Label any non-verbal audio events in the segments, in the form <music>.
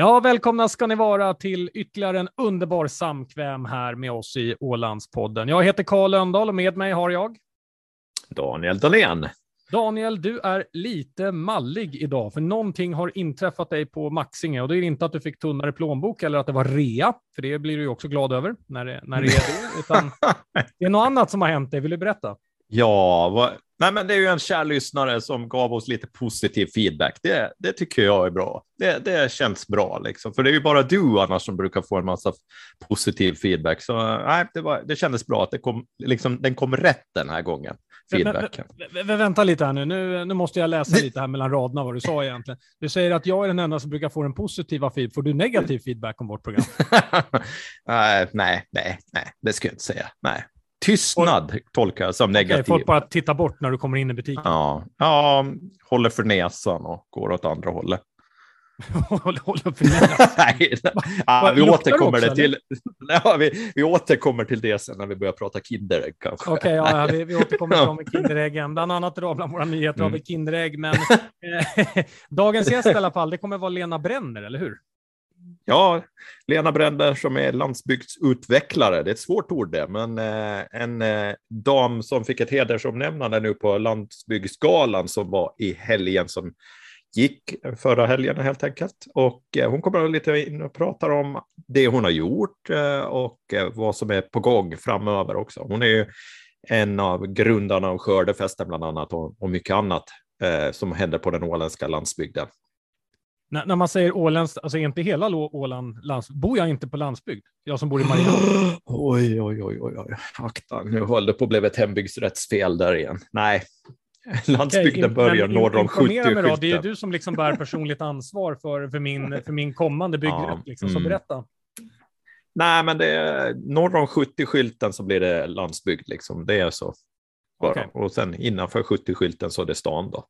Ja, välkomna ska ni vara till ytterligare en underbar samkväm här med oss i Ålandspodden. Jag heter Karl Lönndahl och med mig har jag Daniel Dahlén. Daniel, du är lite mallig idag, för någonting har inträffat dig på Maxinge och det är inte att du fick tunnare plånbok eller att det var rea, för det blir du ju också glad över när det, när det är det, utan <laughs> det är något annat som har hänt dig. Vill du berätta? Ja, vad... Nej, men det är ju en kär lyssnare som gav oss lite positiv feedback. Det, det tycker jag är bra. Det, det känns bra, liksom. för det är ju bara du annars som brukar få en massa positiv feedback. Så nej, det, var, det kändes bra att det kom, liksom, den kom rätt den här gången. Feedbacken. Men, men, vänta lite här nu. nu, nu måste jag läsa lite här mellan raderna vad du sa egentligen. Du säger att jag är den enda som brukar få den positiva feedback. Får du negativ feedback om vårt program? <laughs> nej, nej, nej, det skulle jag inte säga. Nej, Tystnad folk, tolkar jag som negativ. Folk bara tittar bort när du kommer in i butiken. Ja, ja håller för näsan och går åt andra hållet. <laughs> håller för näsan? <laughs> Nej, ja, vi återkommer också, det till. <laughs> Ja, vi, vi återkommer till det sen när vi börjar prata Kinderägg kanske. Okej, okay, ja, vi, vi återkommer till Kinderäggen. Bland annat idag bland våra nyheter mm. har vi. Kinderägg, men eh, dagens gäst i alla fall, det kommer vara Lena Brenner, eller hur? Ja, Lena Bränder som är landsbygdsutvecklare, det är ett svårt ord det, men eh, en eh, dam som fick ett hedersomnämnande nu på landsbygdsgalan som var i helgen som gick förra helgen helt enkelt. Och eh, hon kommer lite in och pratar om det hon har gjort och vad som är på gång framöver också. Hon är ju en av grundarna av Skördefesten bland annat och, mycket annat som händer på den åländska landsbygden. När, när man säger åländskt, alltså är inte hela Åland landsbygd? Bor jag inte på landsbygd? Jag som bor i Mariehamn. <gasps> Oj, oj, oj, oj, oj. Akta, nu höll det på att bli ett hembygdsrättsfel där igen. Nej, <laughs> landsbygden okay, börjar norr om 70 då, Det är du som liksom bär personligt ansvar för, för, min, för min kommande <laughs> byggrätt. Ja, liksom, så mm. berätta. Nej, men det är norr om 70-skylten så blir det landsbygd. Liksom. Det är så. Okay. Och sen innanför 70-skylten så är det stan då,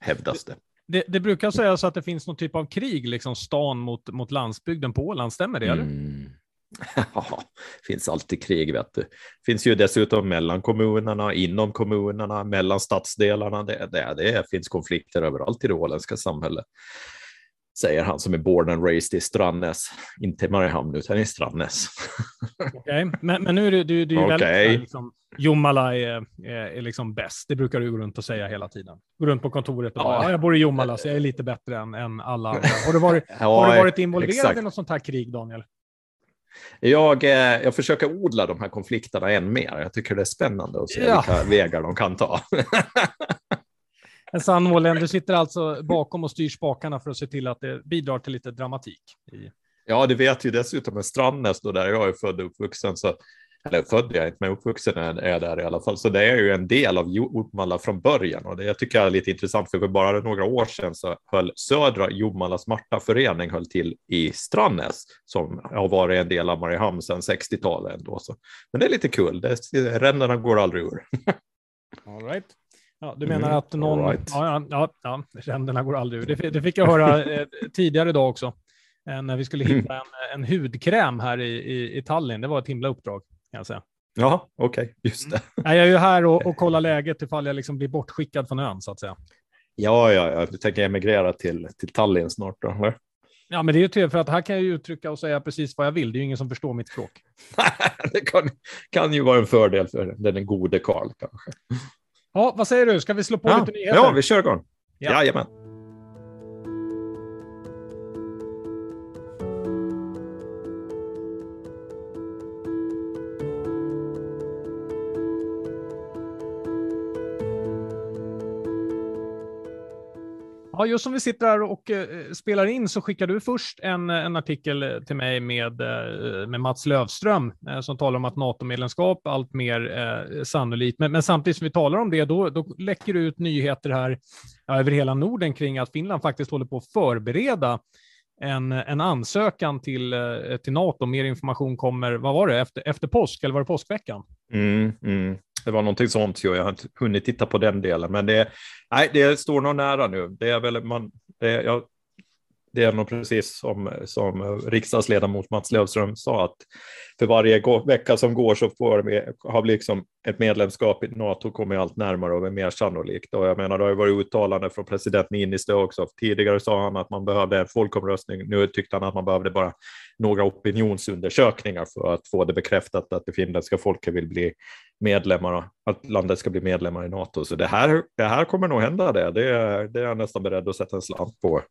hävdas det. Det, det, brukar sägas att det finns någon typ av krig, liksom stan mot, mot landsbygden på Åland. Stämmer det? Eller? Mm. <laughs> Ja, det finns alltid krig. Vet du. Det finns ju dessutom mellan kommunerna, inom kommunerna, mellan stadsdelarna. Det, det, det finns konflikter överallt i det åländska samhället säger han som är born and raised i Strannäs. Inte Mariehamn, utan i Strannäs. <laughs> Okej, okay. men, men nu är det, du, du är okay. väldigt liksom, Jomala är, är, är liksom bäst. Det brukar du gå runt och säga hela tiden. Gå runt på kontoret och ja. bara, ja, jag bor i Jomala, så jag är lite bättre än, än alla andra. <laughs> Har du varit, ja, har du varit involverad exakt. i något sånt här krig, Daniel? Jag, eh, jag försöker odla de här konflikterna än mer. Jag tycker det är spännande att se ja. vilka vägar de kan ta. <laughs> En sann åländ. Du sitter alltså bakom och styr spakarna för att se till att det bidrar till lite dramatik. I... Ja, det vet ju dessutom med Strandnäs då där jag är född och uppvuxen. Så, eller född jag inte, men uppvuxen är jag där i alla fall. Så det är ju en del av Jomala från början och det jag tycker jag är lite intressant för, för bara några år sedan så höll Södra Jomala Smarta förening höll till i Strandnäs som har varit en del av Mariehamn sedan 60-talet ändå. Så. Men det är lite kul, det, ränderna går aldrig ur. <laughs> All right. Ja, du menar mm, att någon... Right. Ja, ja, ja, ränderna går aldrig ur. Det, det fick jag <laughs> höra eh, tidigare idag också, eh, när vi skulle hitta en, en hudkräm här i, i, i Tallinn. Det var ett himla uppdrag, kan jag säga. Ja, okej, okay, just det. <laughs> Mm. Jag är ju här och, och kollar läget ifall jag liksom blir bortskickad från ön, så att säga. Ja, ja, ja. du tänker emigrera till, till Tallinn snart då, eller? Ja, men det är ju trevligt för att här kan jag ju uttrycka och säga precis vad jag vill. Det är ju ingen som förstår mitt språk. <laughs> det kan, kan ju vara en fördel för den gode Karl kanske. Ja, vad säger du? Ska vi slå på ja. lite nyheter? Ja, vi kör igång. Ja. Jajamän. Ja, just som vi sitter här och eh, spelar in så skickar du först en, en artikel eh, till mig med, eh, med Mats Lövström eh, som talar om att NATO-medlemskap allt mer eh, sannolikt. Men, men, samtidigt som vi talar om det, då, då läcker det ut nyheter här ja, över hela Norden kring att Finland faktiskt håller på att förbereda en, en ansökan till, eh, till NATO. Mer information kommer, vad var det, efter, efter påsk eller var det påskveckan? Mm, mm. Det var någonting sånt, jag har inte hunnit titta på den delen, men det, nej, det står nog nära nu. Det är väl man, det, jag det är nog precis som, som riksdagsledamot Mats Löfström sa, att för varje vecka som går så får vi, har liksom ett medlemskap i NATO kommit allt närmare och är mer sannolikt. Och jag menar, det har ju varit uttalande från president Niinistö också. Tidigare sa han att man behövde en folkomröstning. Nu tyckte han att man behövde bara några opinionsundersökningar för att få det bekräftat att det finländska folket vill bli medlemmar, att landet ska bli medlemmar i NATO. Så det här, det här kommer nog hända det. Det är, det är jag nästan beredd att sätta en slant på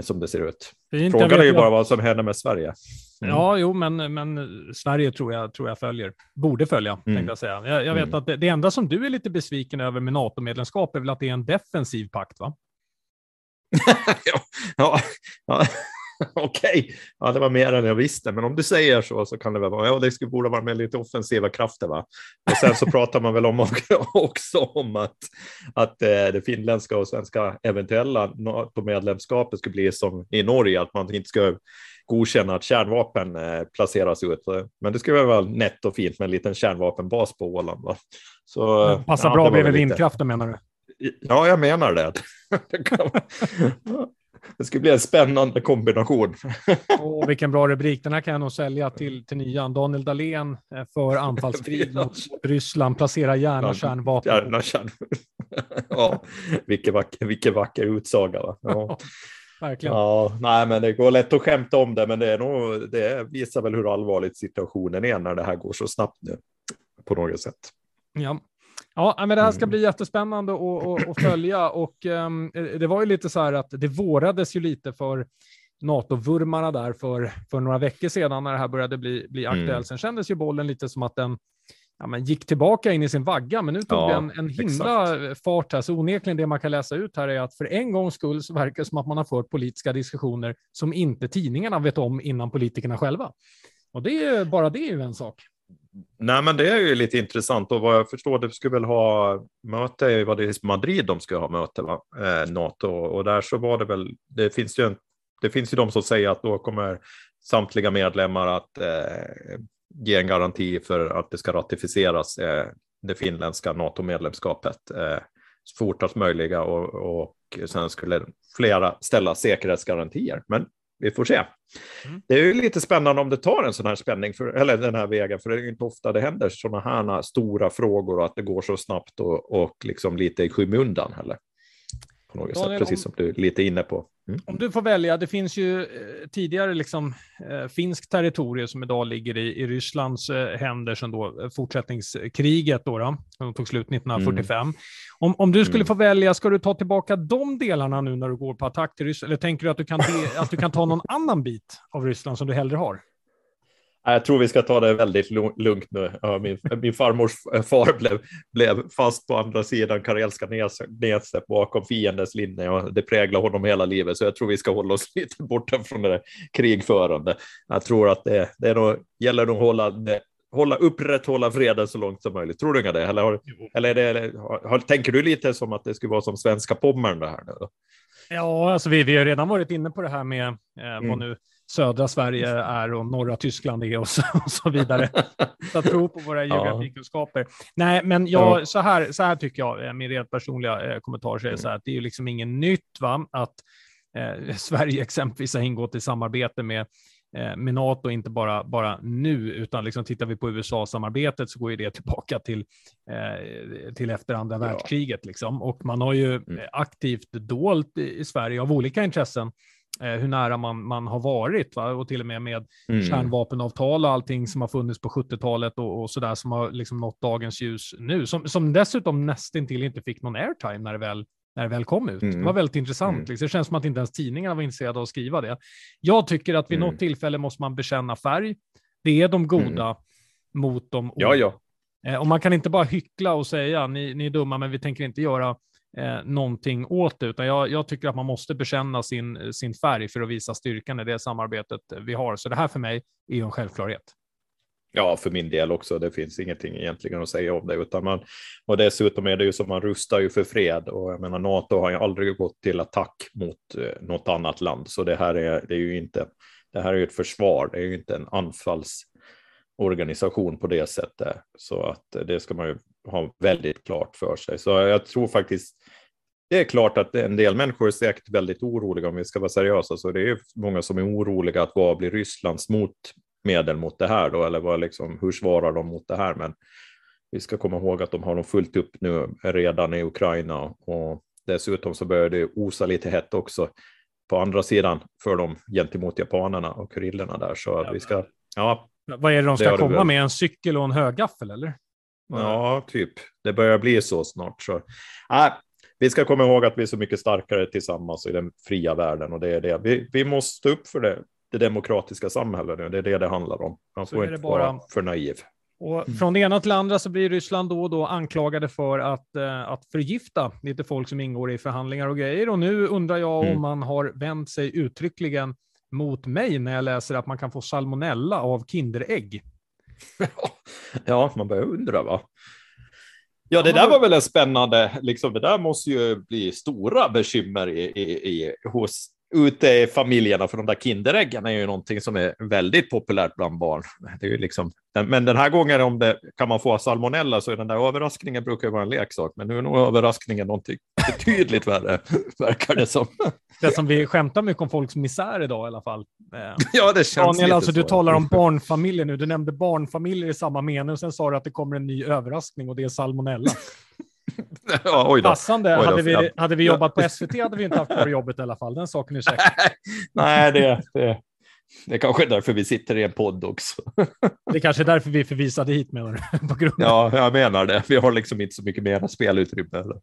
som det ser ut. Fint, Frågan är ju bara vad som händer med Sverige. Mm. Ja, jo, men, men Sverige tror jag, tror jag följer, borde följa, mm. jag säga. Jag, jag vet mm. att det, det, enda som du är lite besviken över med NATO-medlemskap är väl att det är en defensiv pakt, va? <laughs> ja, ja, <laughs> Okej, okay. ja, det var mer än jag visste, men om du säger så så kan det väl vara. Ja, det skulle borde vara med lite offensiva krafter, va? Och sen så <laughs> pratar man väl om <laughs> också om att, att eh, det finländska och svenska eventuella NATO-medlemskapet skulle bli som i Norge, att man inte ska godkänna att kärnvapen eh, placeras ut. Men det skulle vara nätt och fint med en liten kärnvapenbas på Åland. Va? Så, Passar ja, bra bredvid vindkraften menar du? Ja, jag menar det. Det skulle bli en spännande kombination. Oh, vilken bra rubrik. Den här kan jag nog sälja till, till nian. Daniel Dahlén för <laughs> anfallskrig mot Ryssland. Placera gärna kärnvapen. Gärna kärn... <laughs> ja, vilken vacker, vilken vacker utsaga. Va? <laughs> Ja. Verkligen. Ja, nej, men det går lätt att skämta om det, men det, är nog, det visar väl hur allvarligt situationen är när det här går så snabbt nu på något sätt. Ja, Ja, men det här ska mm. bli jättespännande att, följa och um, det var ju lite så här att det vårades ju lite för NATO-vurmarna där för, för några veckor sedan när det här började bli, bli mm. aktuellt. Mm. Sen kändes ju bollen lite som att den ja, men gick tillbaka in i sin vagga, men nu tog ja, det en, en himla exakt. fart här. Så onekligen det man kan läsa ut här är att för en gångs skull så verkar det som att man har fört politiska diskussioner som inte tidningarna vet om innan politikerna själva. Och det är bara det är ju en sak. Nej, men det är ju lite intressant och vad jag förstår, det skulle väl ha möte, var det i Madrid de skulle ha möte, va? Eh, NATO, och där så var det väl, det finns ju en, det finns ju de som säger att då kommer samtliga medlemmar att eh, ge en garanti för att det ska ratificeras, eh, det finländska NATO-medlemskapet, eh, fortast möjliga och, och sen skulle flera ställa säkerhetsgarantier. Men vi får se. Mm. Det är ju lite spännande om det tar en sån här spänning, för, eller den här vägen, för det är inte ofta det händer sådana här stora frågor och att det går så snabbt och, och liksom lite i skymundan heller. På något Daniel, sätt, precis om, som du är lite inne på. Mm. Om du får välja, det finns ju eh, tidigare liksom, eh, finskt territorium som idag ligger i, i Rysslands eh, händer som då eh, fortsättningskriget då, då, som tog slut 1945. Mm. Om, om du skulle mm. få välja, ska du ta tillbaka de delarna nu när du går på attack till Ryssland, eller tänker du att du kan, att du kan ta någon annan bit av Ryssland som du hellre har? Jag tror vi ska ta det väldigt lugnt nu. Min, min farmors far blev, blev fast på andra sidan Karelska näset bakom fiendens linje och det präglar honom hela livet. Så jag tror vi ska hålla oss <laughs> lite borta från det där krigförande. Jag tror att det, det är nog, gäller nog att hålla, hålla upprätthålla freden så långt som möjligt. Tror du inte det? Eller, har, eller, det, eller har, tänker du lite som att det skulle vara som svenska Pommern det här nu? Ja, alltså vi, vi har redan varit inne på det här med eh, mm. vad nu södra Sverige är och norra Tyskland är och så, <laughs> och så vidare. så att tro på våra <laughs> geografikunskaper. Ja. Nej, men jag, ja. så, här, så här tycker jag, eh, min rent personliga eh, kommentar, är så här, att det är ju liksom ingen nytt va? att eh, <laughs> Sverige exempelvis har ingått i samarbete med med NATO, inte bara, bara nu, utan liksom tittar vi på USA-samarbetet så går ju det <laughs> tillbaka till, eh, till efter andra ja. världskriget. Liksom. Och man har ju mm. aktivt dolt i, i Sverige av olika intressen Eh, hur nära man, man har varit va? och till och med med mm. kärnvapenavtal och allting som har funnits på 70-talet och, och där som har liksom nått dagens ljus nu, som, som dessutom nästintill inte fick någon airtime när det väl när det väl kom ut. Mm. Det var väldigt intressant. Mm. Liksom. Det känns som att inte ens tidningarna var intresserade av att skriva det. Jag tycker att vid mm. något tillfälle måste man bekänna färg. Det är de goda mm. mot de Ja, ja. Eh, och man kan inte bara hyckla och säga ni, ni är dumma, men vi tänker inte göra eh, någonting åt det, utan jag, jag, tycker att man måste bekänna sin, sin färg för att visa styrkan i det samarbetet vi har. Så det här för mig är en självklarhet. Ja, för min del också. Det finns ingenting egentligen att säga om det, utan man och dessutom är det ju som man rustar ju för fred och jag menar NATO har ju aldrig gått till attack mot eh, något annat land, så det här är, det är ju inte. Det här är ju ett försvar. Det är ju inte en anfallsorganisation på det sättet, så att eh, det ska man ju ha väldigt klart för sig. Så jag tror faktiskt det är klart att en del människor är säkert väldigt oroliga om vi ska vara seriösa, så det är många som är oroliga att vad blir Rysslands motmedel mot det här då, eller vad liksom, hur svarar de mot det här? Men vi ska komma ihåg att de har nog fullt upp nu redan i Ukraina och dessutom så börjar det osa lite hett också på andra sidan för dem gentemot japanerna och kurillerna där. Så ja, vi ska, ja. Vad är det de ska det komma med? En cykel och en högaffel eller? Ja, typ. Det börjar bli så snart. Så. Äh, vi ska komma ihåg att vi är så mycket starkare tillsammans i den fria världen och det är det. Vi, vi måste upp för det, det demokratiska samhället. Det är det det handlar om. Man får inte bara... vara för naiv. Och från det ena till det andra så blir Ryssland då och då anklagade för att, eh, att förgifta lite folk som ingår i förhandlingar och grejer. Och nu undrar jag mm. om man har vänt sig uttryckligen mot mig när jag läser att man kan få salmonella av Kinderägg. <laughs> ja, man börjar undra va. Ja, det där var väl en spännande, liksom, det där måste ju bli stora bekymmer i, i, i, hos ute i familjerna, för de där Kinderäggen är ju någonting som är väldigt populärt bland barn. Det är ju liksom, men den här gången om det kan man få salmonella så är den där överraskningen brukar vara en leksak, men nu är nog överraskningen någonting betydligt värre, <laughs> verkar det som. Det som vi skämtar mycket om folks misär idag i alla fall. <laughs> Ja, det känns Daniel, alltså, du talar om barnfamiljer nu. Du nämnde barnfamiljer i samma mening och sen sa du att det kommer en ny överraskning och det är salmonella. <laughs> ja, oj då. Passande. Oj då. Hade, vi, hade vi jobbat på SVT hade vi inte haft kvar jobbet i alla fall. Den saken är säker. <laughs> Nej, det, det, det är kanske är därför vi sitter i en podd också. det är kanske är därför vi förvisade hit du? <laughs> På grund ja, jag menar det. Vi har liksom inte så mycket mer spelutrymme. Eller.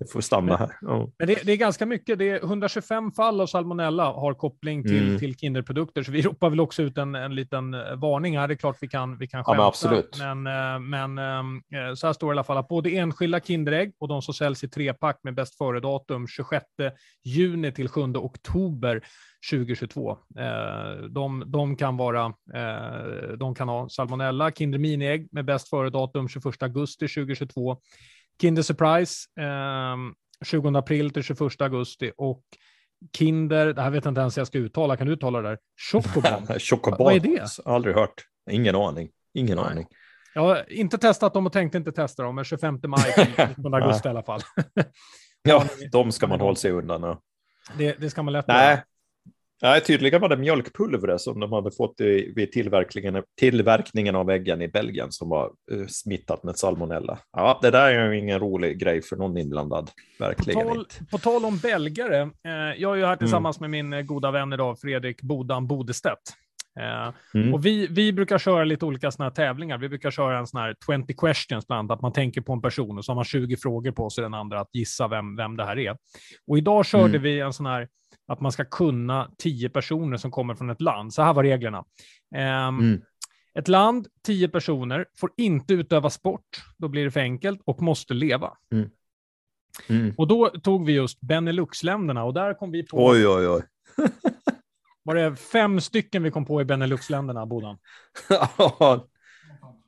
Vi får stanna här. Ja. Men det, det, är ganska mycket. Det är 125 fall av salmonella har koppling till, mm. till Kinderprodukter, så vi ropar väl också ut en, en liten eh, varning här. Det är klart vi kan, vi kan skämta. Ja, men absolut. Men, eh, men eh, så här står det i alla fall att både enskilda Kinderägg och de som säljs i trepack med bäst före-datum 26 juni till 7 oktober 2022. Eh, de, de, kan vara, eh, de kan ha salmonella, Kinder Mini-ägg med bäst före-datum 21 augusti 2022, Kinder Surprise 20 ehm, april till 21 augusti och Kinder, det här vet jag inte ens jag ska uttala, kan du uttala det där? Chocobon. <laughs> Chocobon. Vad är det? Aldrig hört. Ingen aning. Ingen Nej. aning. Jag har inte testat dem och tänkte inte testa dem, men 25 maj till <laughs> 19 augusti i alla fall. ja, <laughs> de ska man hålla sig undan. Ja. Det, det, ska man lätt Nej, Nej, tydligen var det mjölkpulvret som de hade fått vid tillverkningen, tillverkningen av äggen i Belgien som var uh, smittat med salmonella. Ja, det där är ju ingen rolig grej för någon inblandad. Verkligen på tal, inte. På tal om belgare, eh, jag är ju här mm. tillsammans mm. med min eh, goda vän idag, Fredrik Bodan Bodestedt. Eh, mm. Och vi, vi brukar köra lite olika såna här tävlingar. Vi brukar köra en sån här 20 questions, bland annat, att man tänker på en person och så har man 20 frågor på sig den andra att gissa vem, vem det här är. Och idag körde mm. vi en sån här att man ska kunna tio personer som kommer från ett land. Så här var reglerna. Um, mm. Ett land, tio personer, får inte utöva sport, då blir det för enkelt, och måste leva. Mm. Mm. Och då tog vi just Benelux-länderna och där kom vi på... Oj, oj, oj. <laughs> var det fem stycken vi kom på i Benelux-länderna, Bodan? <laughs>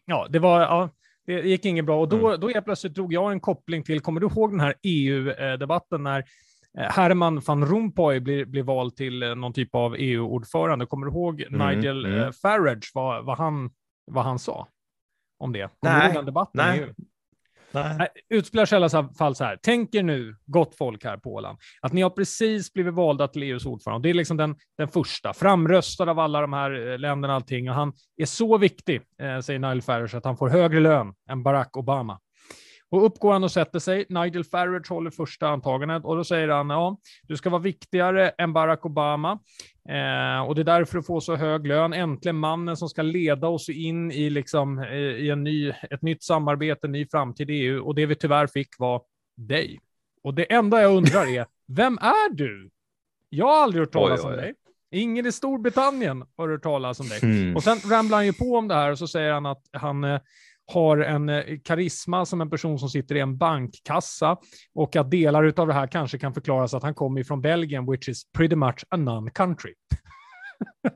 ja, det var... Ja, det gick inget bra och då, mm. då helt plötsligt drog jag en koppling till, kommer du ihåg den här EU-debatten när Eh, Herman van Rompuy blir, blir vald till eh, någon typ av EU-ordförande. Kommer du ihåg mm, Nigel mm. Eh, Farage, vad, vad, han, vad han sa om det? Kommer nej, du ihåg den debatten? Nej. Nej. Utspelar sig i alla fall så här. Tänk er nu, gott folk här på Åland, att ni har precis blivit valda till EUs ordförande. Det är liksom den, den första, framröstad av alla de här eh, länderna allting. Och han är så viktig, eh, säger Nigel Farage, att han får högre lön än Barack Obama. Och upp går han och sätter sig. Nigel Farage håller första antagandet och då säger han ja, du ska vara viktigare än Barack Obama eh, och det är därför du får så hög lön. Äntligen mannen som ska leda oss in i, liksom, eh, i en ny, ett nytt samarbete, en ny framtid i EU och det vi tyvärr fick var dig. Och det enda jag undrar är, <laughs> vem är du? Jag har aldrig hört talas oj, oj. om dig. Ingen i Storbritannien har hört talas om dig. Mm. Och sen ramlar han ju på om det här och så säger han att han eh, har en eh, karisma som en person som sitter i en bankkassa och att delar av det här kanske kan förklaras att han kommer ifrån Belgien, which is pretty much a non-country. <laughs>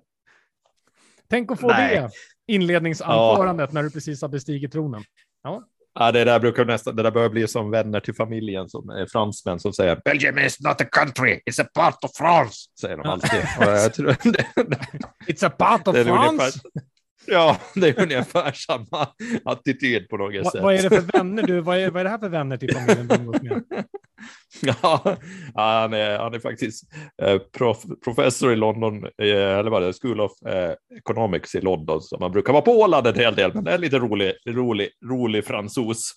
Tänk att få Nej. det inledningsanförandet ja. när du precis har bestigit tronen. Ja. Ja, det där brukar nästan, det där börjar bli som vänner till familjen som är fransmän som säger Belgium is not a country, it's a part of France, säger de alltid. <laughs> It's a part of France. Ja, <laughs> det är ungefär samma attityd på något Va, sätt. vad är det för vänner du? Vad är, vad är det här för vänner till familjen du med? <laughs> Ja, han är, han är faktiskt eh, prof, professor i London, eh, eller vad är det, School of eh, Economics i London, så man brukar vara på Åland en hel del, men det är lite rolig, rolig, rolig fransos.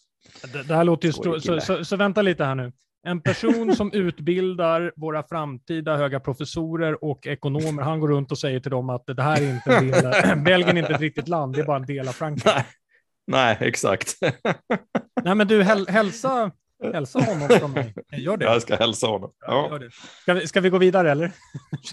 Det, det här låter ju... Stå, så, så, så vänta lite här nu. En person som <laughs> utbildar våra framtida höga professorer och ekonomer, han går runt och säger till dem att det här är inte en del, <laughs> Belgien är inte ett riktigt land, det är bara en del av Frankrike. Nej, nej exakt. <laughs> Nej, men du, häl, hälsa, hälsa honom från mig. Gör det. Jag ska hälsa honom. Ja, det. Ska, vi, ska vi gå vidare eller?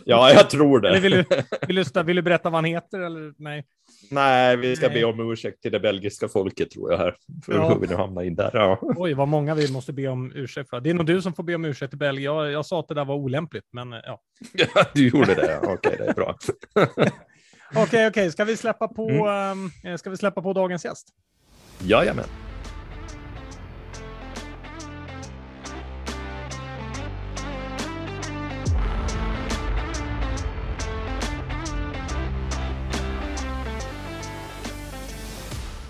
ja jag tror Eller vill det. du, vill, du, vill du berätta vad han heter eller nej? Nej, vi ska Nej. be om ursäkt till det belgiska folket tror jag här, för Ja. hur vi nu hamnar in där. Ja. Oj, vad många vi måste be om ursäkt för. Det är nog du som får be om ursäkt till Belgien. Jag, jag sa att det där var olämpligt, men eh, ja. <laughs> Du gjorde det, ja. okej, det är bra. <laughs> Okej, okej, ska vi släppa på, Mm. ehm, ska vi släppa på dagens gäst? Jajamän.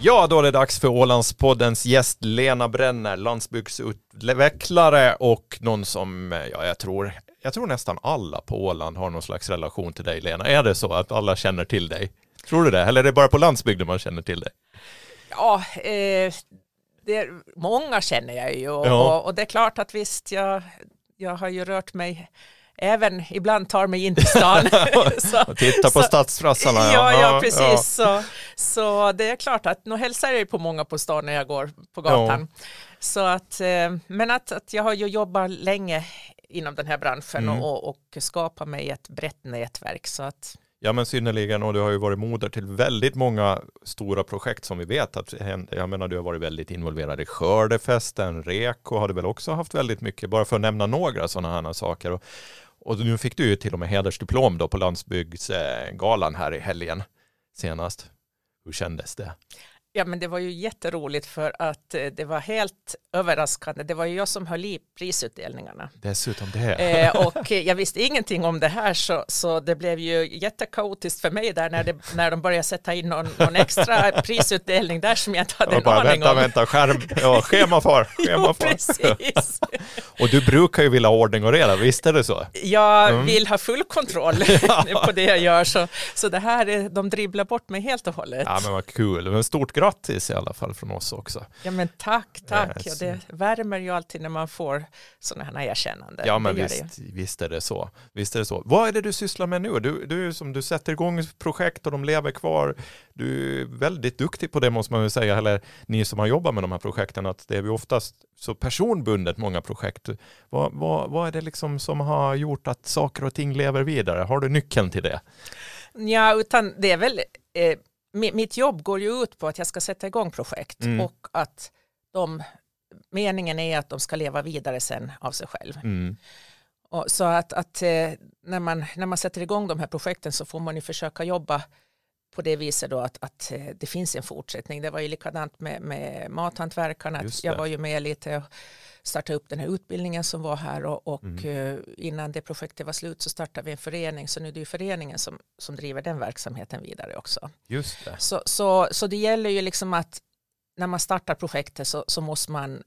Ja, då är det dags för Ålandspoddens gäst Lena Brenner, landsbygdsutvecklare och någon som, ja, jag tror, jag tror nästan alla på Åland har någon slags relation till dig, Lena. Är det så att alla känner till dig? Tror du det? Eller är det bara på landsbygden man känner till dig? Ja, eh, det många känner jag ju och, Ja. och, och det är klart att visst, jag, jag har ju rört mig även ibland tar mig in till stan. <laughs> så, Och titta på stadsfrassarna. Ja, ja, precis. Så, så det är klart att nu hälsar jag på många på stan när jag går på gatan. Så att, eh, men att, att jag har ju jobbat länge inom den här branschen Mm. och, och skapat mig ett brett nätverk. Så att, Ja men synnerligen och du har ju varit moder till väldigt många stora projekt som vi vet att. Jag menar du har varit väldigt involverad i skördefesten, Reko har du väl också haft väldigt mycket, bara för att nämna några sådana här saker. Och, och nu fick du ju till och med hedersdiplom då på landsbygdsgalan här i helgen senast. Hur kändes det? Ja, men det var ju jätteroligt för att eh, det var helt överraskande. Det var ju jag som höll i prisutdelningarna. Dessutom det. Eh, <laughs> och eh, jag visste ingenting om det här så, så det blev ju jättekaotiskt för mig där när, det, när de började sätta in någon, någon extra prisutdelning där som jag inte hade en bara, aning vänta, om. vänta, skärm, ja, <laughs> schema för, Jo, schema för. precis. <laughs> Och du brukar ju vilja ha ordning och reda, visst är det så? Jag Mm. vill ha full kontroll på det jag gör så, så det här, är- de dribblar bort mig helt och hållet. Ja men vad kul, men stort grattis i alla fall från oss också. Ja men tack, tack. Yes. Ja, det värmer ju alltid när man får sådana här erkännanden. Ja men ju. visst, visst är det så. Visst är det så. Vad är det du sysslar med nu? Du, du, som du sätter igång projekt och de lever kvar. Du är väldigt duktig på det måste man väl säga, eller ni som har jobbat med de här projekten, att det är ju oftast så personbundet många projekt. Vad, vad, vad är det liksom som har gjort att saker och ting lever vidare? Har du nyckeln till det? Ja, utan det är väl, eh, mitt jobb går ju ut på att jag ska sätta igång projekt Mm. och att de, meningen är att de ska leva vidare sen av sig själv. Mm. Och så att, att eh, när, man, när man sätter igång de här projekten så får man ju försöka jobba på det viset då att, att eh, det finns en fortsättning. Det var ju likadant med, med mathantverkarna. Jag var ju med lite och startade upp den här utbildningen som var här och, och Mm. innan det projektet var slut så startade vi en förening. Så nu är det ju föreningen som, som driver den verksamheten vidare också. Just det. Så, så, så det gäller ju liksom att när man startar projektet så, så måste man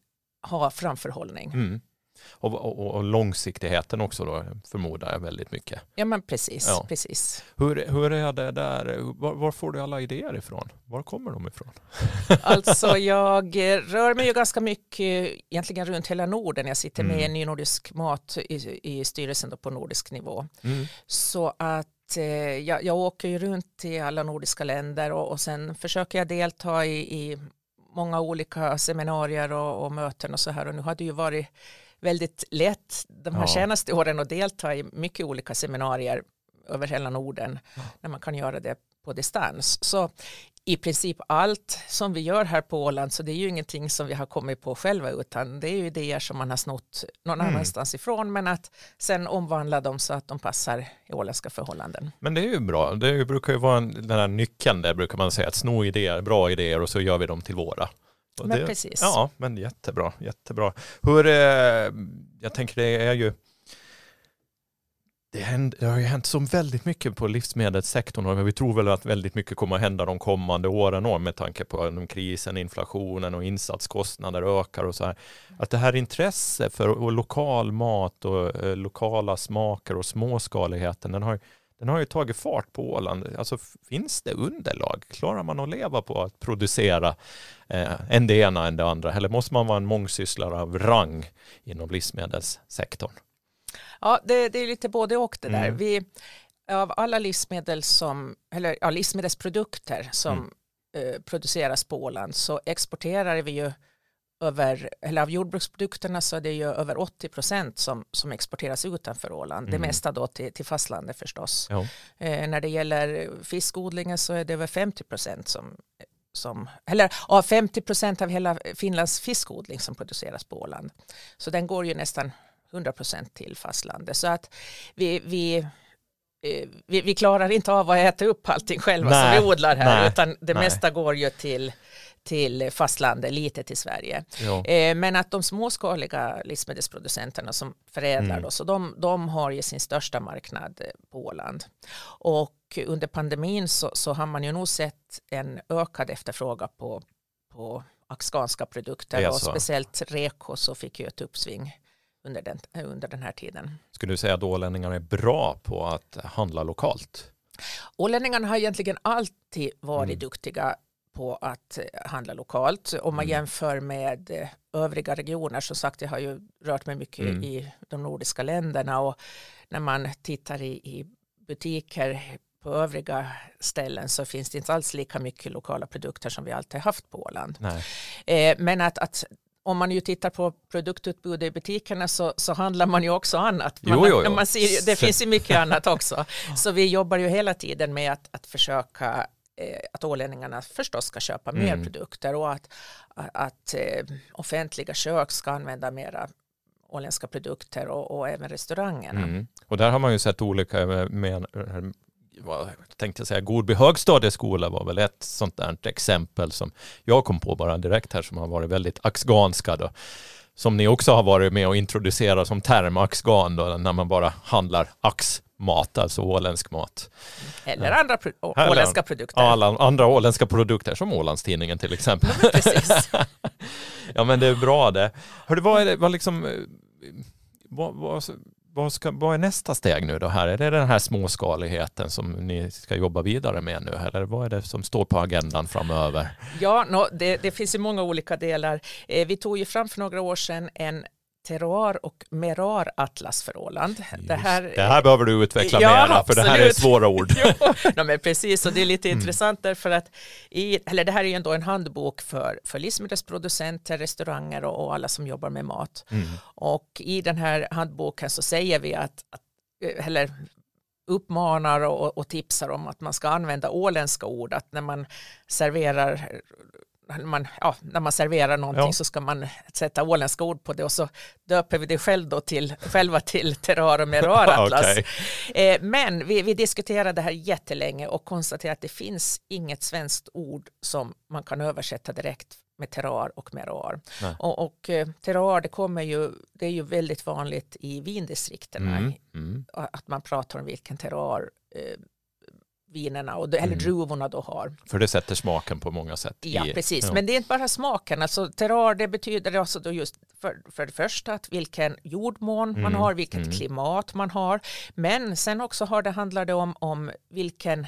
ha framförhållning. Mm. Och, och, och långsiktigheten också då, förmodar jag väldigt mycket. Ja men precis, Ja. precis. Hur, hur är det där? Var, var får du alla idéer ifrån? Var kommer de ifrån? <laughs> Alltså <laughs> jag eh, rör mig ju ganska mycket egentligen runt hela Norden. Jag sitter med i Mm. en ny nordisk mat i, i styrelsen på nordisk nivå. Mm. Så att eh, jag, jag åker ju runt i alla nordiska länder och, och sen försöker jag delta i, i många olika seminarier och, och möten och så här. Och nu har det ju varit väldigt lätt de här Ja. senaste åren att delta i mycket olika seminarier över hela Norden när man kan göra det på distans. Så i princip allt som vi gör här på Åland så det är ju ingenting som vi har kommit på själva utan det är ju idéer som man har snott någon Mm. annanstans ifrån men att sen omvandla dem så att de passar i åländska förhållanden. Men det är ju bra. Det brukar ju vara en, den här nyckeln där brukar man säga att sno idéer, bra idéer och så gör vi dem till våra. Och Men det, precis. Ja, men jättebra, jättebra. Hur, eh, jag tänker det är ju det, händer, det, har ju hänt så väldigt mycket på livsmedelssektorn och vi tror väl att väldigt mycket kommer att hända de kommande åren med tanke på krisen, inflationen och insatskostnader ökar och så här. Att det här intresse för lokal mat och eh, lokala smaker och småskaligheten, den har, den har ju tagit fart på Åland. Alltså finns det underlag? Klarar man att leva på att producera eh, en det ena än det andra? Eller måste man vara en mångsysslare av rang inom livsmedelssektorn? Ja, det, det är lite både och det där. Mm. Vi, av alla livsmedel som, eller ja, livsmedelsprodukter som mm. eh, produceras på Åland så exporterar vi ju över, eller av jordbruksprodukterna så är det ju över 80 procent som, som exporteras utanför Åland. Mm. Det mesta då till, till fastlandet förstås. Eh, när det gäller fiskodlingen så är det över 50 procent som, som, eller ja, 50 procent av hela Finlands fiskodling som produceras på Åland. Så den går ju nästan 100 procent till fastlandet. Så att vi, vi, eh, vi, vi, klarar inte av att äta upp allting själva nej, som vi odlar här, nej, utan det nej. mesta går ju till, till fastlandet, lite till Sverige. Eh, men att de småskaliga livsmedelsproducenterna som förädlar, mm. då, så de, de har ju sin största marknad eh, på Åland. Och under pandemin så, så har man ju nog sett en ökad efterfrågan på, på afghanska produkter och speciellt reko så fick ju ett uppsving under den, under den här tiden. Skulle du säga att ålänningarna är bra på att handla lokalt? Ålänningarna har egentligen alltid varit mm. duktiga på att handla lokalt. Om man mm. jämför med övriga regioner, så sagt jag har ju rört mig mycket mm. i de nordiska länderna och när man tittar i, i butiker på övriga ställen så finns det inte alls lika mycket lokala produkter som vi alltid haft på Åland. Eh, men att, att om man ju tittar på produktutbudet i butikerna så, så handlar man ju också annat. Man, jo, jo, jo. Man ser, det finns ju mycket annat också. <laughs> Så vi jobbar ju hela tiden med att, att försöka eh, att ålänningarna förstås ska köpa mm. mer produkter och att, att, att eh, offentliga kök ska använda mera åländska produkter och, och även restaurangerna. Mm. Och där har man ju sett olika med, med vad tänkte jag säga, Godby högstadieskola var väl ett sånt där exempel som jag kom på bara direkt här som har varit väldigt axganska då. Som ni också har varit med och introducerat som term, axgan då, när man bara handlar axmat, alltså åländsk mat. Eller andra pro åländska produkter. Alla andra åländska produkter, som Ålandstidningen till exempel. Precis. <laughs> ja men det är bra det. Hörde, vad är det, vad liksom, eh, vad, vad, vad, ska, vad är nästa steg nu då här? Är det den här småskaligheten som ni ska jobba vidare med nu eller vad är det som står på agendan framöver? Ja, no, det, det finns ju många olika delar. Eh, vi tog ju fram för några år sedan en terroir och merar-atlas för Åland. Det här, det här behöver du utveckla ja, mera, för det här är svåra ord. <laughs> ja, men precis, och det är lite mm. intressant därför att i, eller det här är ju ändå en handbok för, för livsmedelsproducenter, restauranger och, och alla som jobbar med mat. Mm. Och i den här handboken så säger vi att, att eller uppmanar och, och, tipsar om att man ska använda åländska ord, att när man serverar man, ja, när man serverar någonting ja. så ska man sätta åländska ord på det och så döper vi det själv då till, själva till Terrar och Merar <laughs> Atlas. okay. eh, men vi, vi diskuterade det här jättelänge och konstaterade att det finns inget svenskt ord som man kan översätta direkt med terroir och merar. Och, och eh, terroir det kommer ju, det är ju väldigt vanligt i vindistrikterna mm, mm. att man pratar om vilken terroir eh, vinerna och, eller mm. druvorna då har. För det sätter smaken på många sätt. Ja, i, precis. Ja. Men det är inte bara smaken. Alltså, terroir det betyder alltså då just för, för det första att vilken jordmån mm. man har, vilket mm. klimat man har. Men sen också har det, handlar det om, om vilken,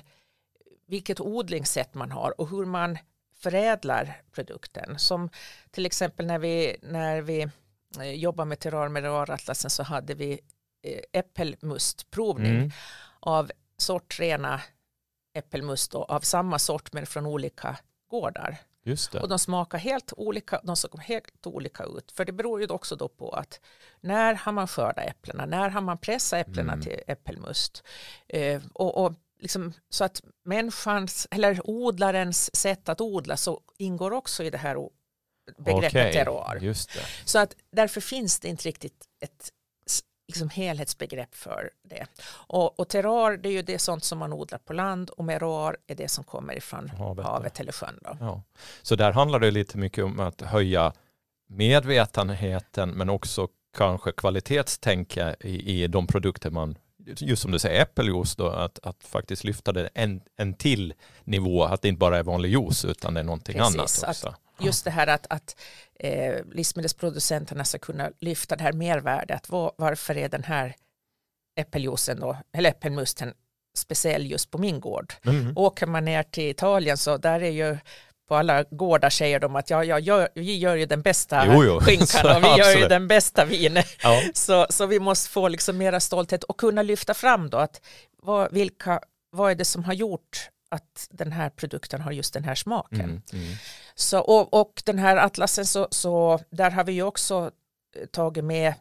vilket odlingssätt man har och hur man förädlar produkten. Som till exempel när vi, när vi eh, jobbar med terroir med atlasen så hade vi eh, äppelmustprovning mm. av sortrena äppelmust av samma sort men från olika gårdar. Och de smakar helt olika, de såg helt olika ut. För det beror ju också då på att när har man skördat äpplena, när har man pressat äpplena mm. till äppelmust. Eh, och, och liksom, så att människans, eller odlarens sätt att odla så ingår också i det här begreppet okay. terroir. Så att därför finns det inte riktigt ett liksom helhetsbegrepp för det. Och, och terroir det är ju det sånt som man odlar på land och meroir är det som kommer ifrån havet, havet eller sjön. Då. Ja. Så där handlar det lite mycket om att höja medvetenheten men också kanske kvalitetstänka i, i de produkter man just som du säger, äppeljuice då, att, att faktiskt lyfta det en, en till nivå, att det inte bara är vanlig juice utan det är någonting Precis, annat också. Att just det här att, att eh, livsmedelsproducenterna ska kunna lyfta det här mervärdet. Var, varför är den här äppeljuicen då, eller äppelmusten speciell just på min gård? Mm. Åker man ner till Italien så där är ju på alla gårdar säger de att ja, ja, ja vi gör ju den bästa Jo, jo. skinkan och <laughs> vi gör ju den bästa vinen. Ja. Så, så vi måste få liksom mera stolthet och kunna lyfta fram då att vad, vilka, vad är det som har gjort att den här produkten har just den här smaken. Mm. Mm. Så, och, och den här atlasen så, så där har vi ju också eh, tagit med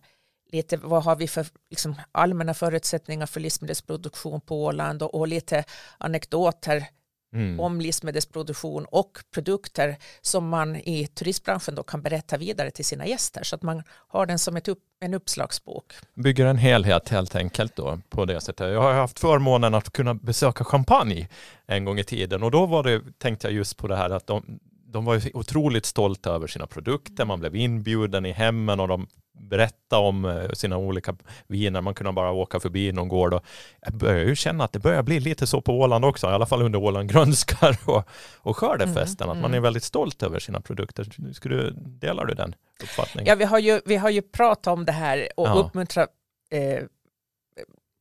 lite vad har vi för liksom, allmänna förutsättningar för livsmedelsproduktion på Åland och, och lite anekdoter Mm. om livsmedelsproduktion och produkter som man i turistbranschen då kan berätta vidare till sina gäster så att man har den som ett upp, en uppslagsbok. Bygger en helhet helt enkelt då på det sättet. Jag har haft förmånen att kunna besöka Champagne en gång i tiden och då var det, tänkte jag just på det här att de, de var otroligt stolta över sina produkter, man blev inbjuden i hemmen och de berättade om eh, sina olika viner, man kunde bara åka förbi någon gård och jag börjar ju känna att det börjar bli lite så på Åland också, i alla fall under Åland grönskar <laughs> och, och skördefesten, Mm, att man är mm. väldigt stolt över sina produkter. Skulle, du- delar du den uppfattningen? Ja, vi har ju, vi har ju pratat om det här och Ja. uppmuntrat eh,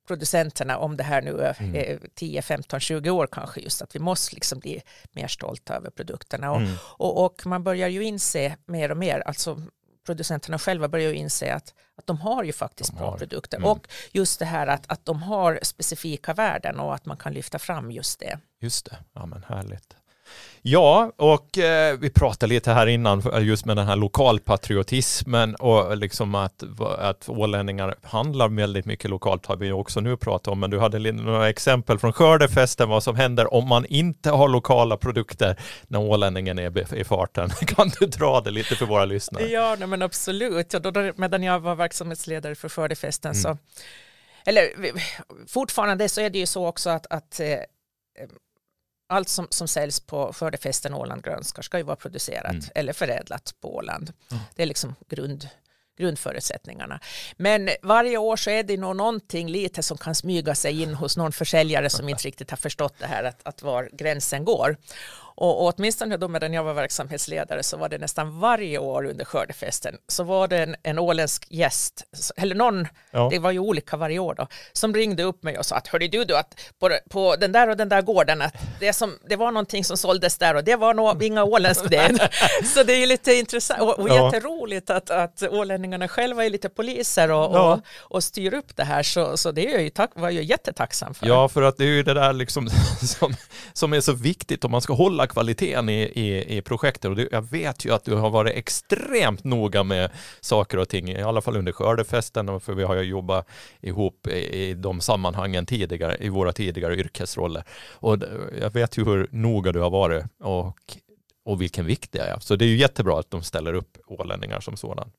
producenterna om det här nu Mm. eh, 10, 15, 20 år kanske just att vi måste liksom bli mer stolta över produkterna och, Mm. och, och man börjar ju inse mer och mer, alltså producenterna själva börjar ju inse att, att de har ju faktiskt bra produkter Mm. och just det här att, att de har specifika värden och att man kan lyfta fram just det. Just det, ja men härligt. Ja, och eh, vi pratade lite här innan eh, just med den här lokalpatriotismen och liksom att, att ålänningar handlar väldigt mycket lokalt har vi också nu pratat om, men du hade några exempel från skördefesten vad som händer om man inte har lokala produkter när ålänningen är i farten. <laughs> Kan du dra det lite för våra lyssnare? Ja, nej, men absolut. Ja, då, då, medan jag var verksamhetsledare för skördefesten Mm. så, eller fortfarande så är det ju så också att, att eh, allt som, som säljs på skördefesten Åland grönskar ska ju vara producerat Mm. eller förädlat på Åland. Mm. Det är liksom grund, grundförutsättningarna. Men varje år så är det nog någonting lite som kan smyga sig in hos någon försäljare som inte riktigt har förstått det här att, att var gränsen går. Och, och åtminstone då medan jag var verksamhetsledare så var det nästan varje år under skördefesten så var det en, en åländsk gäst, eller någon, Ja. det var ju olika varje år då, som ringde upp mig och sa att hörde du du att på, på den där och den där gården att det, som, det var någonting som såldes där och det var nog inga åländskt det. <laughs> så det är ju lite intressant och, och Ja. jätteroligt att, att ålänningarna själva är lite poliser och, Ja. och, och styr upp det här så, så det är jag ju tack, var jag jättetacksam för. Ja, för att det är ju det där liksom <laughs> som, som är så viktigt om man ska hålla kvaliteten i, i, i projektet. Och du, jag vet ju att du har varit extremt noga med saker och ting, i alla fall under skördefesten, och för vi har ju jobbat ihop i, i de sammanhangen tidigare, i våra tidigare yrkesroller. Och jag vet ju hur noga du har varit och, och vilken vikt det är. Så det är ju jättebra att de ställer upp ålänningar som sådan.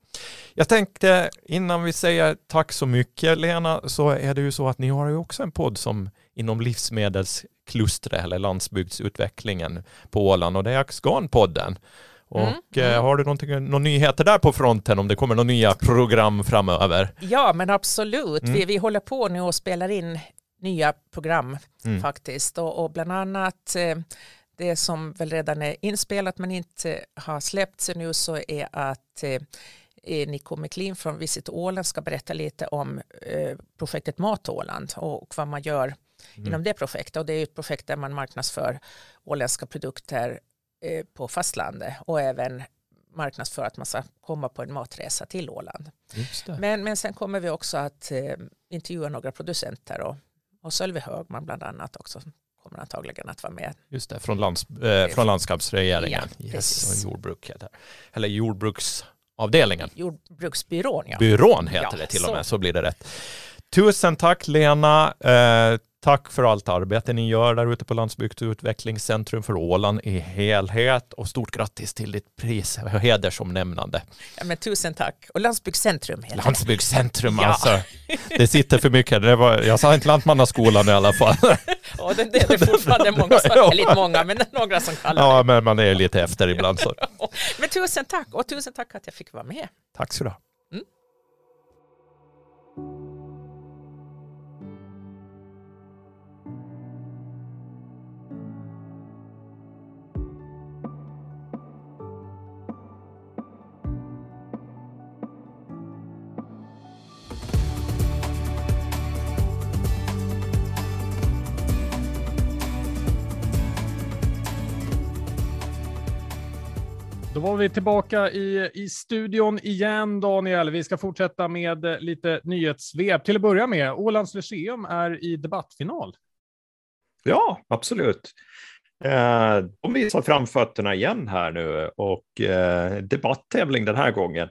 Jag tänkte innan vi säger tack så mycket Lena så är det ju så att ni har ju också en podd som inom livsmedels livsmedelsklustret eller landsbygdsutvecklingen på Åland och det är Axgan-podden. Och Mm, eh, mm. har du några nyheter där på fronten om det kommer några nya program framöver? Ja, men absolut. Mm. Vi, vi håller på nu och spelar in nya program Mm. faktiskt och, och bland annat eh, det som väl redan är inspelat men inte har släppts nu så är att eh, eh, Nico McLean från Visit Åland ska berätta lite om eh, projektet Mat Åland och vad man gör Mm. inom det projektet och det är ett projekt där man marknadsför åländska produkter eh, på fastlandet och även marknadsför att man ska komma på en matresa till Åland. Men, men sen kommer vi också att eh, intervjua några producenter och, och Sölve Högman bland annat också kommer antagligen att vara med. Just det, från, lands, eh, från landskapsregeringen. Ja, yes, och jordbruk heter Eller jordbruksavdelningen. Jordbruksbyrån ja. Byrån heter Ja, det till och så. med, så blir det rätt. Tusen tack Lena. Eh, tack för allt arbete ni gör där ute på Landsbygdsutvecklingscentrum för Åland i helhet och stort grattis till ditt pris och hedersomnämnande. ja men tusen tack. Och Landsbygdscentrum heter det. Landsbygdscentrum Ja. alltså. Det sitter för mycket. Det var, jag sa inte Lantmannaskolan i alla fall. Ja, det, det är det fortfarande <laughs> många som, Ja. inte många, men några som kallar Ja, det. men man är lite efter ibland så. <laughs> Men tusen tack och tusen tack att jag fick vara med. Tack så du ha. Då var vi tillbaka i, i studion igen, Daniel. Vi ska fortsätta med eh, lite nyhetssvep. Till att börja med, Ålands Lyceum är i debattfinal. Ja, absolut. Eh, de visar framfötterna igen här nu och eh, debatttävling den här gången.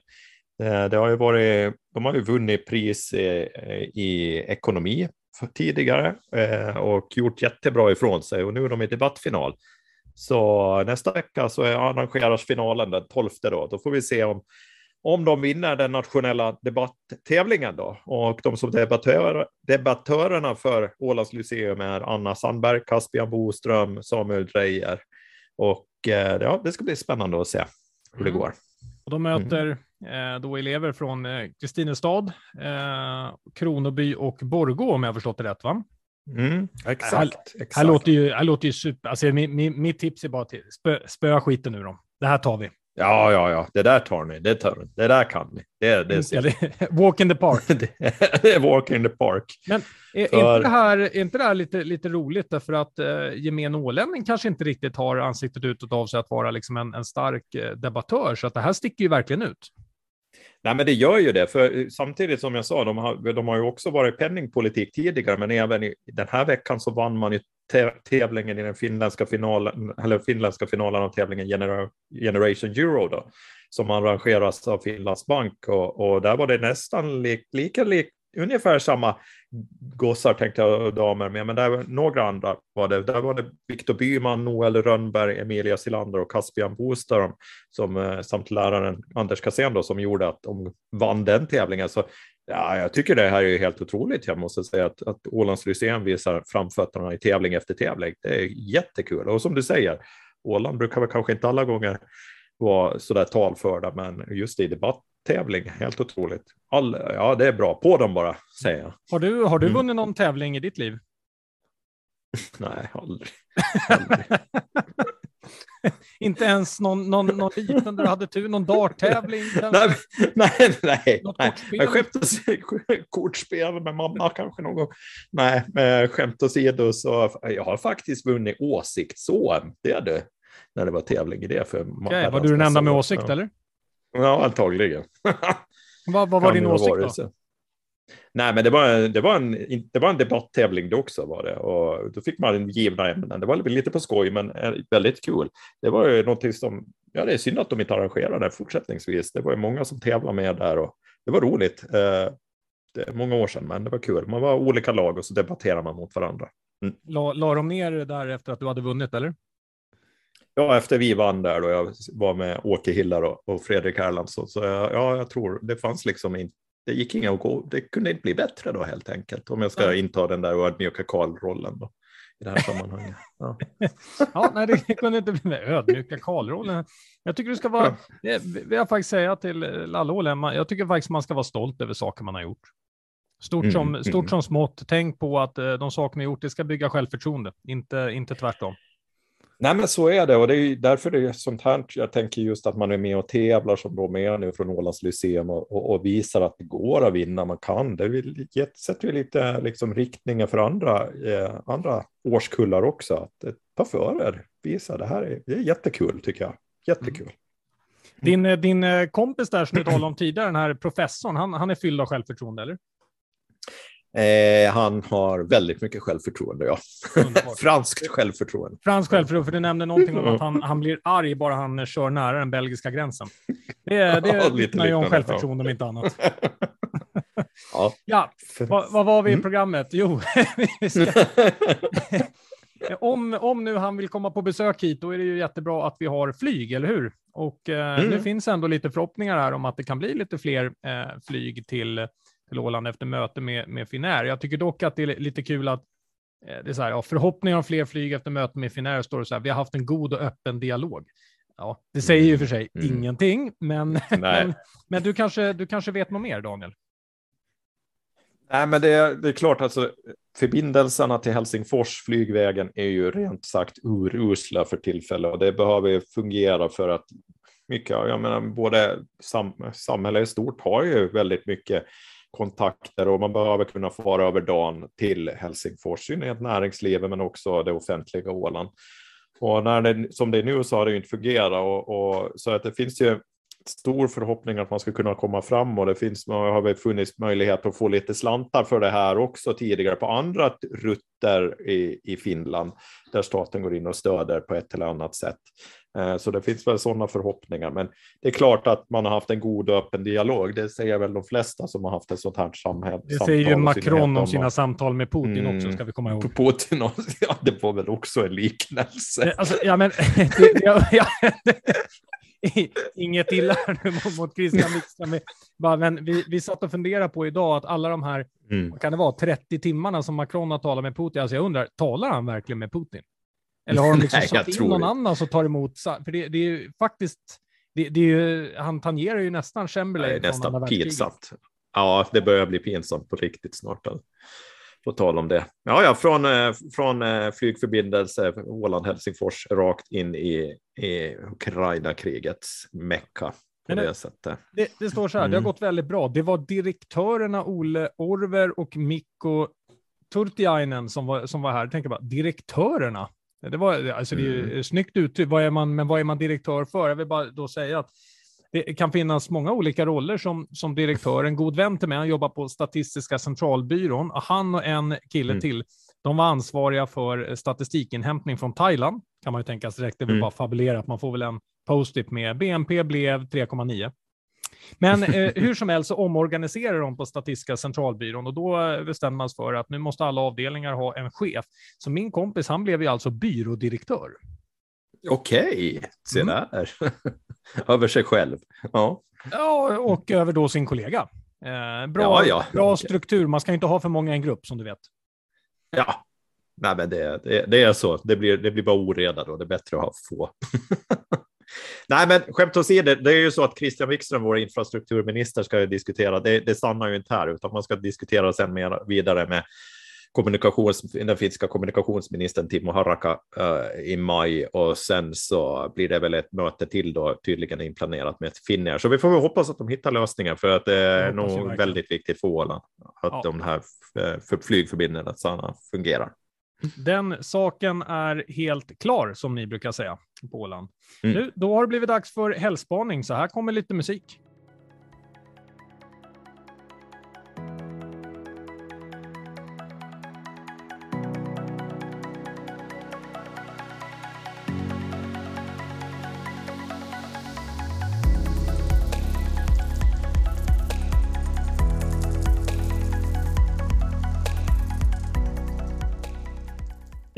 Eh, det har ju varit, de har ju vunnit pris i, i ekonomi tidigare eh, och gjort jättebra ifrån sig och nu är de i debattfinal. Så nästa vecka så arrangeras finalen den 12 då. Då får vi se om, om de vinner den nationella debatttävlingen då. Och de som debattör, debattörerna för Ålands Lyceum är Anna Sandberg, Caspian Boström, Samuel Dreyer. Och eh, ja, det ska bli spännande att se hur det mm. går. Och de möter mm. eh, då elever från eh, Kristinestad, eh, Kronoby och Borgå om jag förstått det rätt va? Mm, exakt. Här, exakt. här, låter ju, här låter ju super. Alltså, mi, mi, mitt tips är bara till spö, spöa skiten ur dem. Det här tar vi. Ja, ja, ja, det där tar ni. Det, tar, det där kan ni. Det, det, mm, <laughs> walk in the park. <laughs> det är walk in the park. Men är, För... inte, det här, är inte det här lite, lite roligt därför att eh, gemene ålänning kanske inte riktigt har ansiktet utåt av sig att vara liksom en, en stark eh, debattör, så att det här sticker ju verkligen ut. Nej, men det gör ju det, för eh, samtidigt som jag sa, de har, de har ju också varit penningpolitik tidigare, men även i den här veckan så vann man ju tävlingen i den finländska finalen, eller finländska finalen av tävlingen Genera Generation Euro då, som arrangeras av Finlands bank och, och där var det nästan li, lika lik, ungefär samma gossar tänkte jag damer med, men där var några andra var det. Där var det Viktor Byman, Noel Rönnberg, Emilia Silander och Caspian Boström som, eh, samt läraren Anders Kassén då, som gjorde att de vann den tävlingen. Så ja, jag tycker det här är helt otroligt. Jag måste säga att, att Ålands Lyceum visar framfötterna i tävling efter tävling. Det är jättekul. Och som du säger, Åland brukar väl kanske inte alla gånger vara så där talförda, men just i debatttävling, helt otroligt. All, ja, det är bra. På dem bara, säger jag. Har du, har du mm. vunnit någon tävling i ditt liv? <laughs> Nej, aldrig. aldrig. <laughs> inte ens någon, någon, någon liten där du hade tur, någon darttävling? <laughs> nej, nej, nej. nej. Skämt åsido, kortspel med mamma kanske någon gång. Nej, skämt åsido så jag har faktiskt vunnit åsiktsån. Det är det när det var tävling i det. För okay, var du den enda med åsikt ja. eller? Ja, antagligen. <laughs> vad, vad var din åsikt då? Nej, men det var, det, var en, det var en debatttävling det också var det och då fick man givna ämnen. Det var lite på skoj, men eh, väldigt kul. Det var ju någonting som, ja, det är synd att de inte arrangerar det fortsättningsvis. Det var ju många som tävlade med där och det var roligt. Eh, det är många år sedan, men det var kul. Man var olika lag och så debatterar man mot varandra. Mm. La, la de ner där efter att du hade vunnit, eller? Ja, efter vi vann där då jag var med Åke Hillar och, och Fredrik Erlandsson. Så ja, jag tror det fanns liksom inte, det gick inga att gå, det kunde inte bli bättre då helt enkelt. Om jag ska inta den där ödmjuka Karl-rollen då i det här sammanhanget. Ja, <laughs> ja nej, det kunde inte bli med ödmjuka Karl-rollen. Jag tycker du ska vara, det vill jag faktiskt säga till alla Ålänningar, jag tycker faktiskt man ska vara stolt över saker man har gjort. Stort, mm, som, stort mm. som smått, tänk på att eh, de saker har gjort, det ska bygga självförtroende, inte, inte tvärtom. Nej, men så är det och det är därför det är sånt här. Jag tänker just att man är med och tävlar som då med nu från Ålands Lyceum och, och, och, visar att det går att vinna, man kan. Det vill, sätter ju lite liksom, riktningen för andra, eh, andra årskullar också. Att eh, ta för er, visa det här är, det är jättekul tycker jag. Jättekul. Mm. Din, eh, din eh, kompis där som du talade om tidigare, den här professorn, han, han är fylld av självförtroende, eller? Eh, han har väldigt mycket självförtroende, ja. <laughs> Franskt självförtroende. Franskt självförtroende, för du nämnde någonting om att han, han blir arg bara han kör nära den belgiska gränsen. Det, <laughs> det vittnar ju om självförtroende om inte annat. <laughs> ja. ja. Vad, vad var vi i mm. programmet? Jo, om, om nu han vill komma på besök hit, då är det ju jättebra att vi har flyg, eller hur? Och eh, mm. nu finns ändå lite förhoppningar här om att det kan bli lite fler eh, flyg till till Åland efter möte med, med Finnair. Jag tycker dock att det är lite kul att eh, det är så här, ja, förhoppningar om fler flyg efter möte med Finnair står det så här, vi har haft en god och öppen dialog. Ja, det säger ju för sig mm. ingenting, men, <laughs> men, men, du, kanske, du kanske vet något mer, Daniel? Nej, men det är, det är klart, alltså, förbindelserna till Helsingfors, flygvägen, är ju rent sagt urusla för tillfället och det behöver fungera för att mycket, jag menar, både sam, samhället i stort har ju väldigt mycket kontakter och man behöver kunna fara över dagen till Helsingfors, i synnerhet näringslivet men också det offentliga Åland. Och när det, som det är nu så har det ju inte fungerat och, och så att det finns ju stor förhoppning att man ska kunna komma fram och det finns, har väl funnits möjlighet att få lite slantar för det här också tidigare på andra rutter i, i Finland där staten går in och stöder på ett eller annat sätt. Eh, så det finns väl sådana förhoppningar. Men det är klart att man har haft en god och öppen dialog. Det säger väl de flesta som har haft ett sådant här samhälle. Det säger ju Macron om sina samtal med Putin mm, också, ska vi komma ihåg. <laughs> Putin, <laughs> ja, det var väl också en liknelse. Eh, alltså, ja, men, <laughs> ja, ja, inget illa nu mot Christian Wikström. Men vi, vi satt och funderade på idag att alla de här, mm. kan det vara, 30 timmarna som Macron har talat med Putin. Alltså jag undrar, talar han verkligen med Putin? Eller har de <laughs> liksom Nej, satt in någon det. annan som tar emot? För det, det är ju faktiskt, det, det är ju, han tangerar ju nästan Chamberlain. Det är nästan pinsamt. Ja, det börjar bli pinsamt på riktigt snart. På tal om det. Ja, ja, från, eh, från eh, flygförbindelse Åland-Helsingfors rakt in i, i Ukraina-krigets mecka. På det, det, det, det, står så här, mm. det har mm. gått väldigt bra. Det var direktörerna Olle Orver och Mikko Turtiainen som var, som var här. Tänk bara, direktörerna. Det, var, alltså det är mm. snyggt uttryckt, vad är man, men vad är man direktör för? Jag vill bara då säga att det kan finnas många olika roller som, som direktör. En god vän till mig, han jobbar på Statistiska centralbyrån. Han och en kille mm. till, de var ansvariga för statistikinhämtning från Thailand. Kan man ju tänka sig direkt, det vill mm. bara fabulera att man får väl en post-it med BNP blev 3,9. Men eh, <laughs> hur som helst så omorganiserar de på Statistiska centralbyrån och då eh, bestämmer man sig för att nu måste alla avdelningar ha en chef. Så min kompis, han blev ju alltså byrådirektör. Okej, se mm. där. <laughs> över sig själv. Ja. ja, och över då sin kollega. Eh, bra, ja, ja. bra struktur, man ska inte ha för många i en grupp som du vet. Ja, Nej, men det, det, det, är så. Det blir, det blir bara oreda då. Det är bättre att ha få. <laughs> Nej, men skämt åsido, det är ju så att Christian Wikström, vår infrastrukturminister, ska diskutera. Det, det stannar ju inte här, utan man ska diskutera sen mer vidare med kommunikations, den finska kommunikationsministern Timo Haraka uh, i maj och sen så blir det väl ett möte till då tydligen inplanerat med Finnair. Så vi får väl hoppas att de hittar lösningar för att det är nog väldigt viktigt för Åland att ja. de här eh, för flygförbindelserna fungerar. Den saken är helt klar, som ni brukar säga på Åland. Mm. Nu, då har det blivit dags för helgspaning, så här kommer lite musik.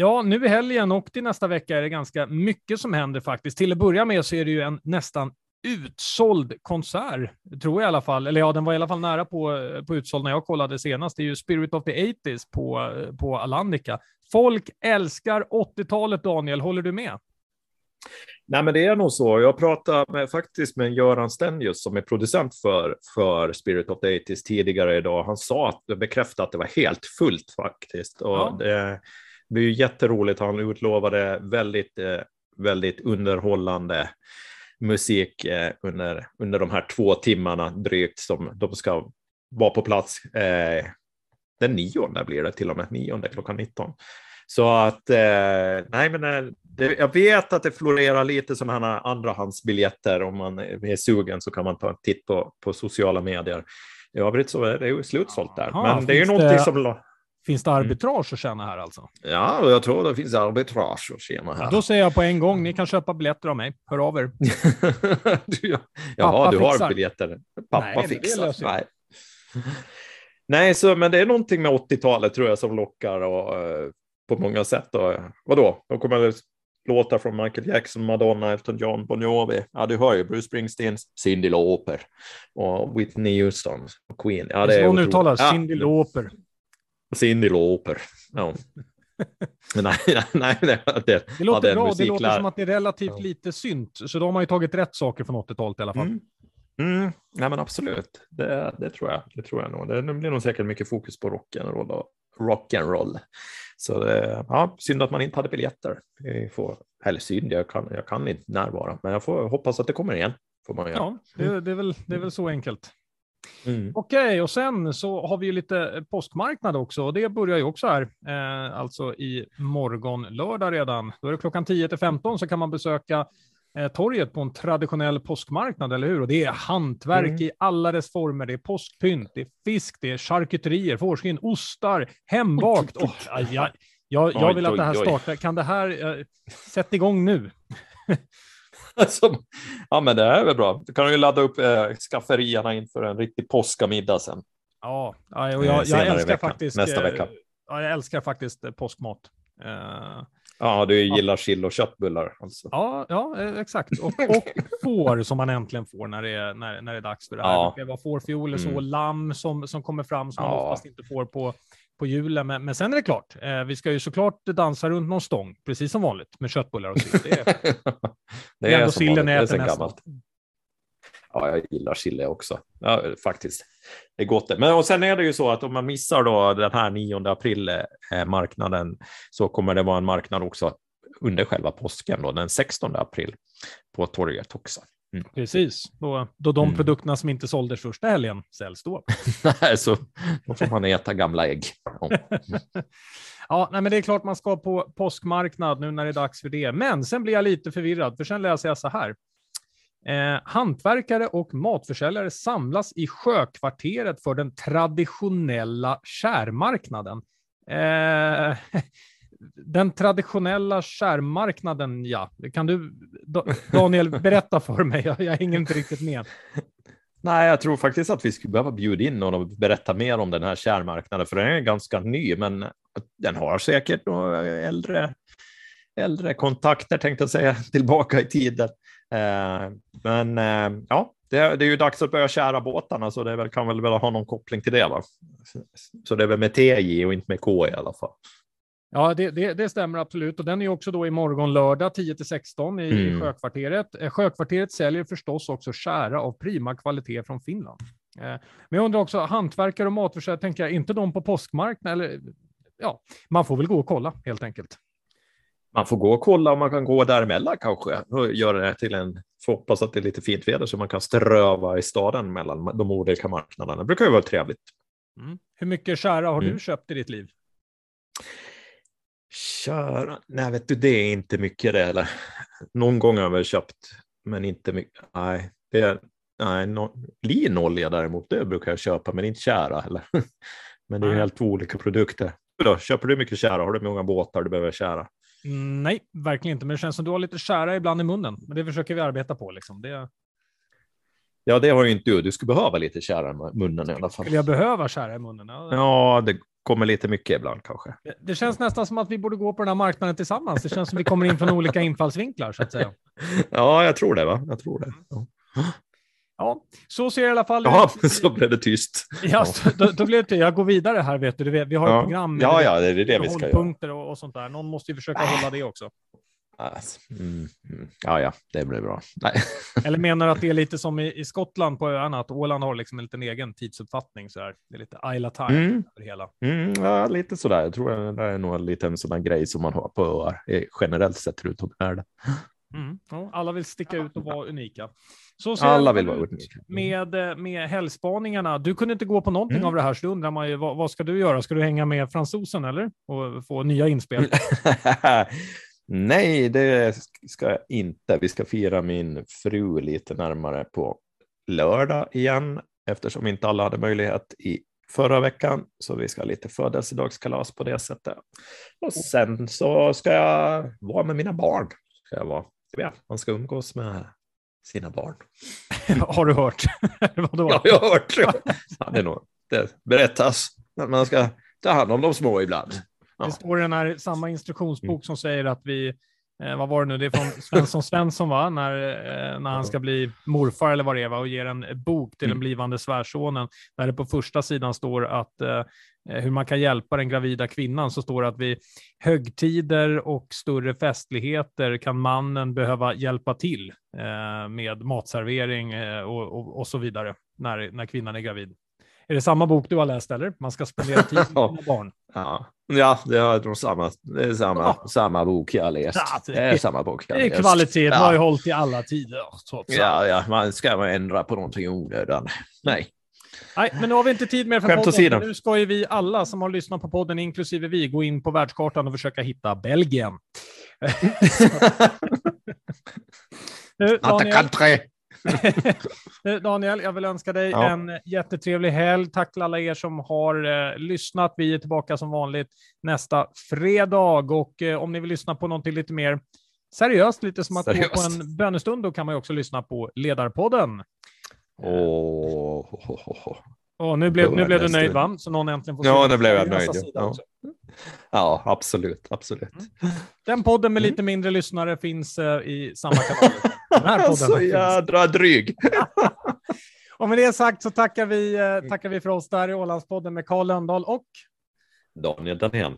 Ja, nu i helgen och till nästa vecka är det ganska mycket som händer faktiskt. Till att börja med så är det ju en nästan utsåld konsert, tror jag i alla fall. Eller ja, den var i alla fall nära på, på utsåld när jag kollade senast. Det är ju Spirit of the 80s på, på Alandica. Folk älskar 80-talet, Daniel. Håller du med? Nej, men det är nog så. Jag pratade med, faktiskt med Göran Stenjus som är producent för, för Spirit of the 80s tidigare idag. Han sa att, bekräftade att det var helt fullt faktiskt. Och ja. det, det är ju jätteroligt. Han utlovade väldigt, eh, väldigt underhållande musik eh, under, under de här två timmarna drygt som de ska vara på plats. Eh, den nionde blir det till och med, nionde klockan 19. Så att, nej men det, jag vet att det florerar lite sådana här andrahandsbiljetter. Om man är sugen så kan man ta en titt på, på sociala medier. I övrigt så är det ju slutsålt där. Aha, men det är ju någonting det... som Finns det mm. arbitrage att tjäna här alltså? Ja, jag tror det finns arbitrage att tjäna här. Då säger jag på en gång, ni kan köpa biljetter av mig. Hör av er. <laughs> du, jaha, du har biljetter. Pappa Nej, fixar. Nej. Nej, så, men det är någonting med 80-talet tror jag som lockar och, uh, på många sätt. Och, vadå? De kommer låtar från Michael Jackson, Madonna, Elton John, Bon Jovi. Ja, du hör ju Bruce Springsteen, Cyndi Lauper och Whitney Houston Queen. Ja, det är hon uttalar Cyndi Lauper. Cindy Lauper. Ja. <laughs> <laughs> nej, nej, det, det, det låter bra. Det låter som att det är relativt ja. lite synt. Så då har man ju tagit rätt saker från 80-talet i alla fall. Mm. Mm. Nej, men absolut. Det, det, tror jag. Det tror jag nog. Det blir nog säkert mycket fokus på rock'n'roll rock'n'roll. Så det, ja, synd att man inte hade biljetter. får, eller synd, jag kan, jag kan inte närvara, men jag får hoppas att det kommer igen. Får man Ja, det, det, är väl, det är väl så enkelt. Mm. Okej, okay, och sen så har vi ju lite påskmarknad också och det börjar ju också här, eh, alltså i morgon lördag redan. Då är det klockan 10 till 15 så kan man besöka eh, torget på en traditionell påskmarknad, eller hur? Och det är hantverk mm. i alla dess former. Det är påskpynt, det är fisk, det är charkuterier, fårskinn, ostar, hembakt. Oh, jag, jag, jag vill att det här startar. Kan det här, eh, sätt igång nu. <laughs> <laughs> Som, ja, men det är väl bra. Du kan ju ladda upp eh, skafferierna inför en riktig påskamiddag sen. Ja, och jag, jag, jag älskar faktiskt. Nästa vecka. Ja, jag älskar faktiskt eh, påskmat. Uh, ja, du gillar ja. sill och köttbullar. Alltså. Ja, ja, eh, exakt. Och, och får som man äntligen får när det är, när, när det är dags för det här. Ja. Det var fårfioler, så mm. lamm som, som kommer fram som ja. man oftast inte får på, på julen. Men, men sen är det klart, eh, vi ska ju såklart dansa runt någon stång, precis som vanligt, med köttbullar och sill. Det är, <laughs> det är ändå sillen äter nästan. Ja, jag gillar chili också. Ja, faktiskt. Det är gott. Men och sen är det ju så att om man missar då den här 9 april eh, marknaden så kommer det vara en marknad också under själva påsken då, den 16 april på torget också. Mm. Precis, då, då de mm. produkterna som inte såldes första helgen säljs då. <laughs> nej, så då får man äta gamla ägg. <laughs> ja, nej, men det är klart man ska på påskmarknad nu när det är dags för det. Men sen blir jag lite förvirrad, för sen läser jag så här. Eh, hantverkare och matförsäljare samlas i Sjökvarteret för den traditionella kärmarknaden. Eh, den traditionella skärmmarknaden, ja. Kan du, Daniel, berätta för mig? Jag, jag hänger inte riktigt med. Nej, jag tror faktiskt att vi skulle behöva bjuda in någon och berätta mer om den här kärnmarknaden, för den är ganska ny, men den har säkert äldre, äldre kontakter, tänkte jag säga, <laughs> tillbaka i tiden. Eh, men eh, ja, det, det, är ju dags att börja kära båtarna, så det väl, kan väl, väl ha någon koppling till det. Va? Så det är väl med TJ och inte med K i alla fall. Ja, det, det, det, stämmer absolut. Och den är också då imorgon lördag 10 till 16 i mm. Sjökvarteret. Eh, Sjökvarteret säljer förstås också kära av prima kvalitet från Finland. Eh, men jag undrar också, hantverkare och matförsäljare, tänker jag, inte de på påskmarknaden? Eller, ja, man får väl gå och kolla helt enkelt. Man får gå och kolla om man kan gå däremellan kanske och göra det till en, får hoppas att det är lite fint väder så man kan ströva i staden mellan de olika marknaderna. Det brukar ju vara trevligt. Mm. Hur mycket kära har mm. du köpt i ditt liv? Köra? Nej, vet du, det är inte mycket det. Eller. Någon gång har jag väl köpt, men inte mycket. Nej, det är, nej no, linolja däremot, det brukar jag köpa, men inte kära. Eller. <laughs> Men det är helt två olika produkter. Då, köper du mycket kära? Har du många båtar du behöver kära? Mm, nej, verkligen inte. Men det känns som du har lite kära ibland i munnen. Men det försöker vi arbeta på. Liksom. Det... Ja, det har ju inte du. Du skulle behöva lite kära i munnen i alla fall. Skulle jag behöva kära i munnen? Ja det kommer lite mycket ibland kanske. Det, känns nästan som att vi borde gå på den här marknaden tillsammans. Det känns som att vi kommer in från olika <laughs> infallsvinklar så att säga. Ja, jag tror det. Va? Jag tror det. Ja. Ja, så ser det i alla fall Ja, <laughs> så blev det tyst. Ja, då, då blev det Jag går vidare här, vet du. Vi har ett program med ja, ja, det är det vi ska göra. Och, och sånt där. Någon måste ju försöka hålla det också. Alltså, mm, mm. Ja, ja, det blir bra. Nej. <laughs> Eller menar du att det är lite som i, i Skottland på öarna, att Åland har liksom en liten egen tidsuppfattning? Så här. Det är lite Isla time mm. över hela. Mm, ja, lite sådär. Jag tror det är nog en liten sån grej som man har på öar generellt sett runt om i världen. Mm. Ja, alla vill sticka ut och vara unika. Så alla vill vara unika. Med, eh, med helgspaningarna. Du kunde inte gå på någonting mm. av det här, så då undrar man ju vad, vad, ska du göra? Ska du hänga med fransosen eller? Och få nya inspel? <laughs> <laughs> Nej, det ska jag inte. Vi ska fira min fru lite närmare på lördag igen, eftersom inte alla hade möjlighet i förra veckan, så vi ska ha lite födelsedagskalas på det sättet. Och sen så ska jag vara med mina barn. Ska jag vara. Ja, man ska umgås med sina barn. <laughs> har du hört? <laughs> Vadå? Ja, jag har hört. Ja, det, är nog, det berättas att man ska ta hand om de små ibland. Det står i den här samma instruktionsbok mm. som säger att vi, eh, vad var det nu, det är från Svensson Svensson va, när, eh, när han ska bli morfar eller vad det är va? och ger en bok till den mm. blivande svärsonen, där det på första sidan står att eh, hur man kan hjälpa den gravida kvinnan, så står det att vid högtider och större festligheter kan mannen behöva hjälpa till eh, med matservering eh, och, och, och, så vidare när, när kvinnan är gravid. Är det samma bok du har läst eller? Man ska spendera tid med <laughs> barn. Ja, ja det är nog samma, det är samma, ja. samma bok jag har läst. Ja, det, är samma bok jag Det är kvalitet, ja. har ju hållit i alla tider. Ja, ja, man ska man ändra på någonting i onödan. Nej. Nej, men nu har vi inte tid mer för Skämt podden. Nu ska ju vi alla som har lyssnat på podden, inklusive vi, gå in på världskartan och försöka hitta Belgien. <laughs> <laughs> nu, Daniel, <laughs> Daniel, jag vill önska dig Ja. en jättetrevlig helg. Tack till alla er som har eh, lyssnat. Vi är tillbaka som vanligt nästa fredag och eh, om ni vill lyssna på någonting lite mer seriöst, lite som att gå på Seriöst. en bönestund, då kan man ju också lyssna på Ledarpodden. Åh. Och nu blev, nu blev du nöjd, va? Så någon äntligen får Ja, nu blev jag nöjd, ja. också. Ja, absolut, absolut. Den podden med Mm. lite mindre lyssnare finns eh, i samma kanal. Den här <laughs> podden Så jädra dryg. <laughs> Och med det sagt så tackar vi, eh, tackar vi för oss där i Ålandspodden med Karl Lönndahl och Daniel Danén.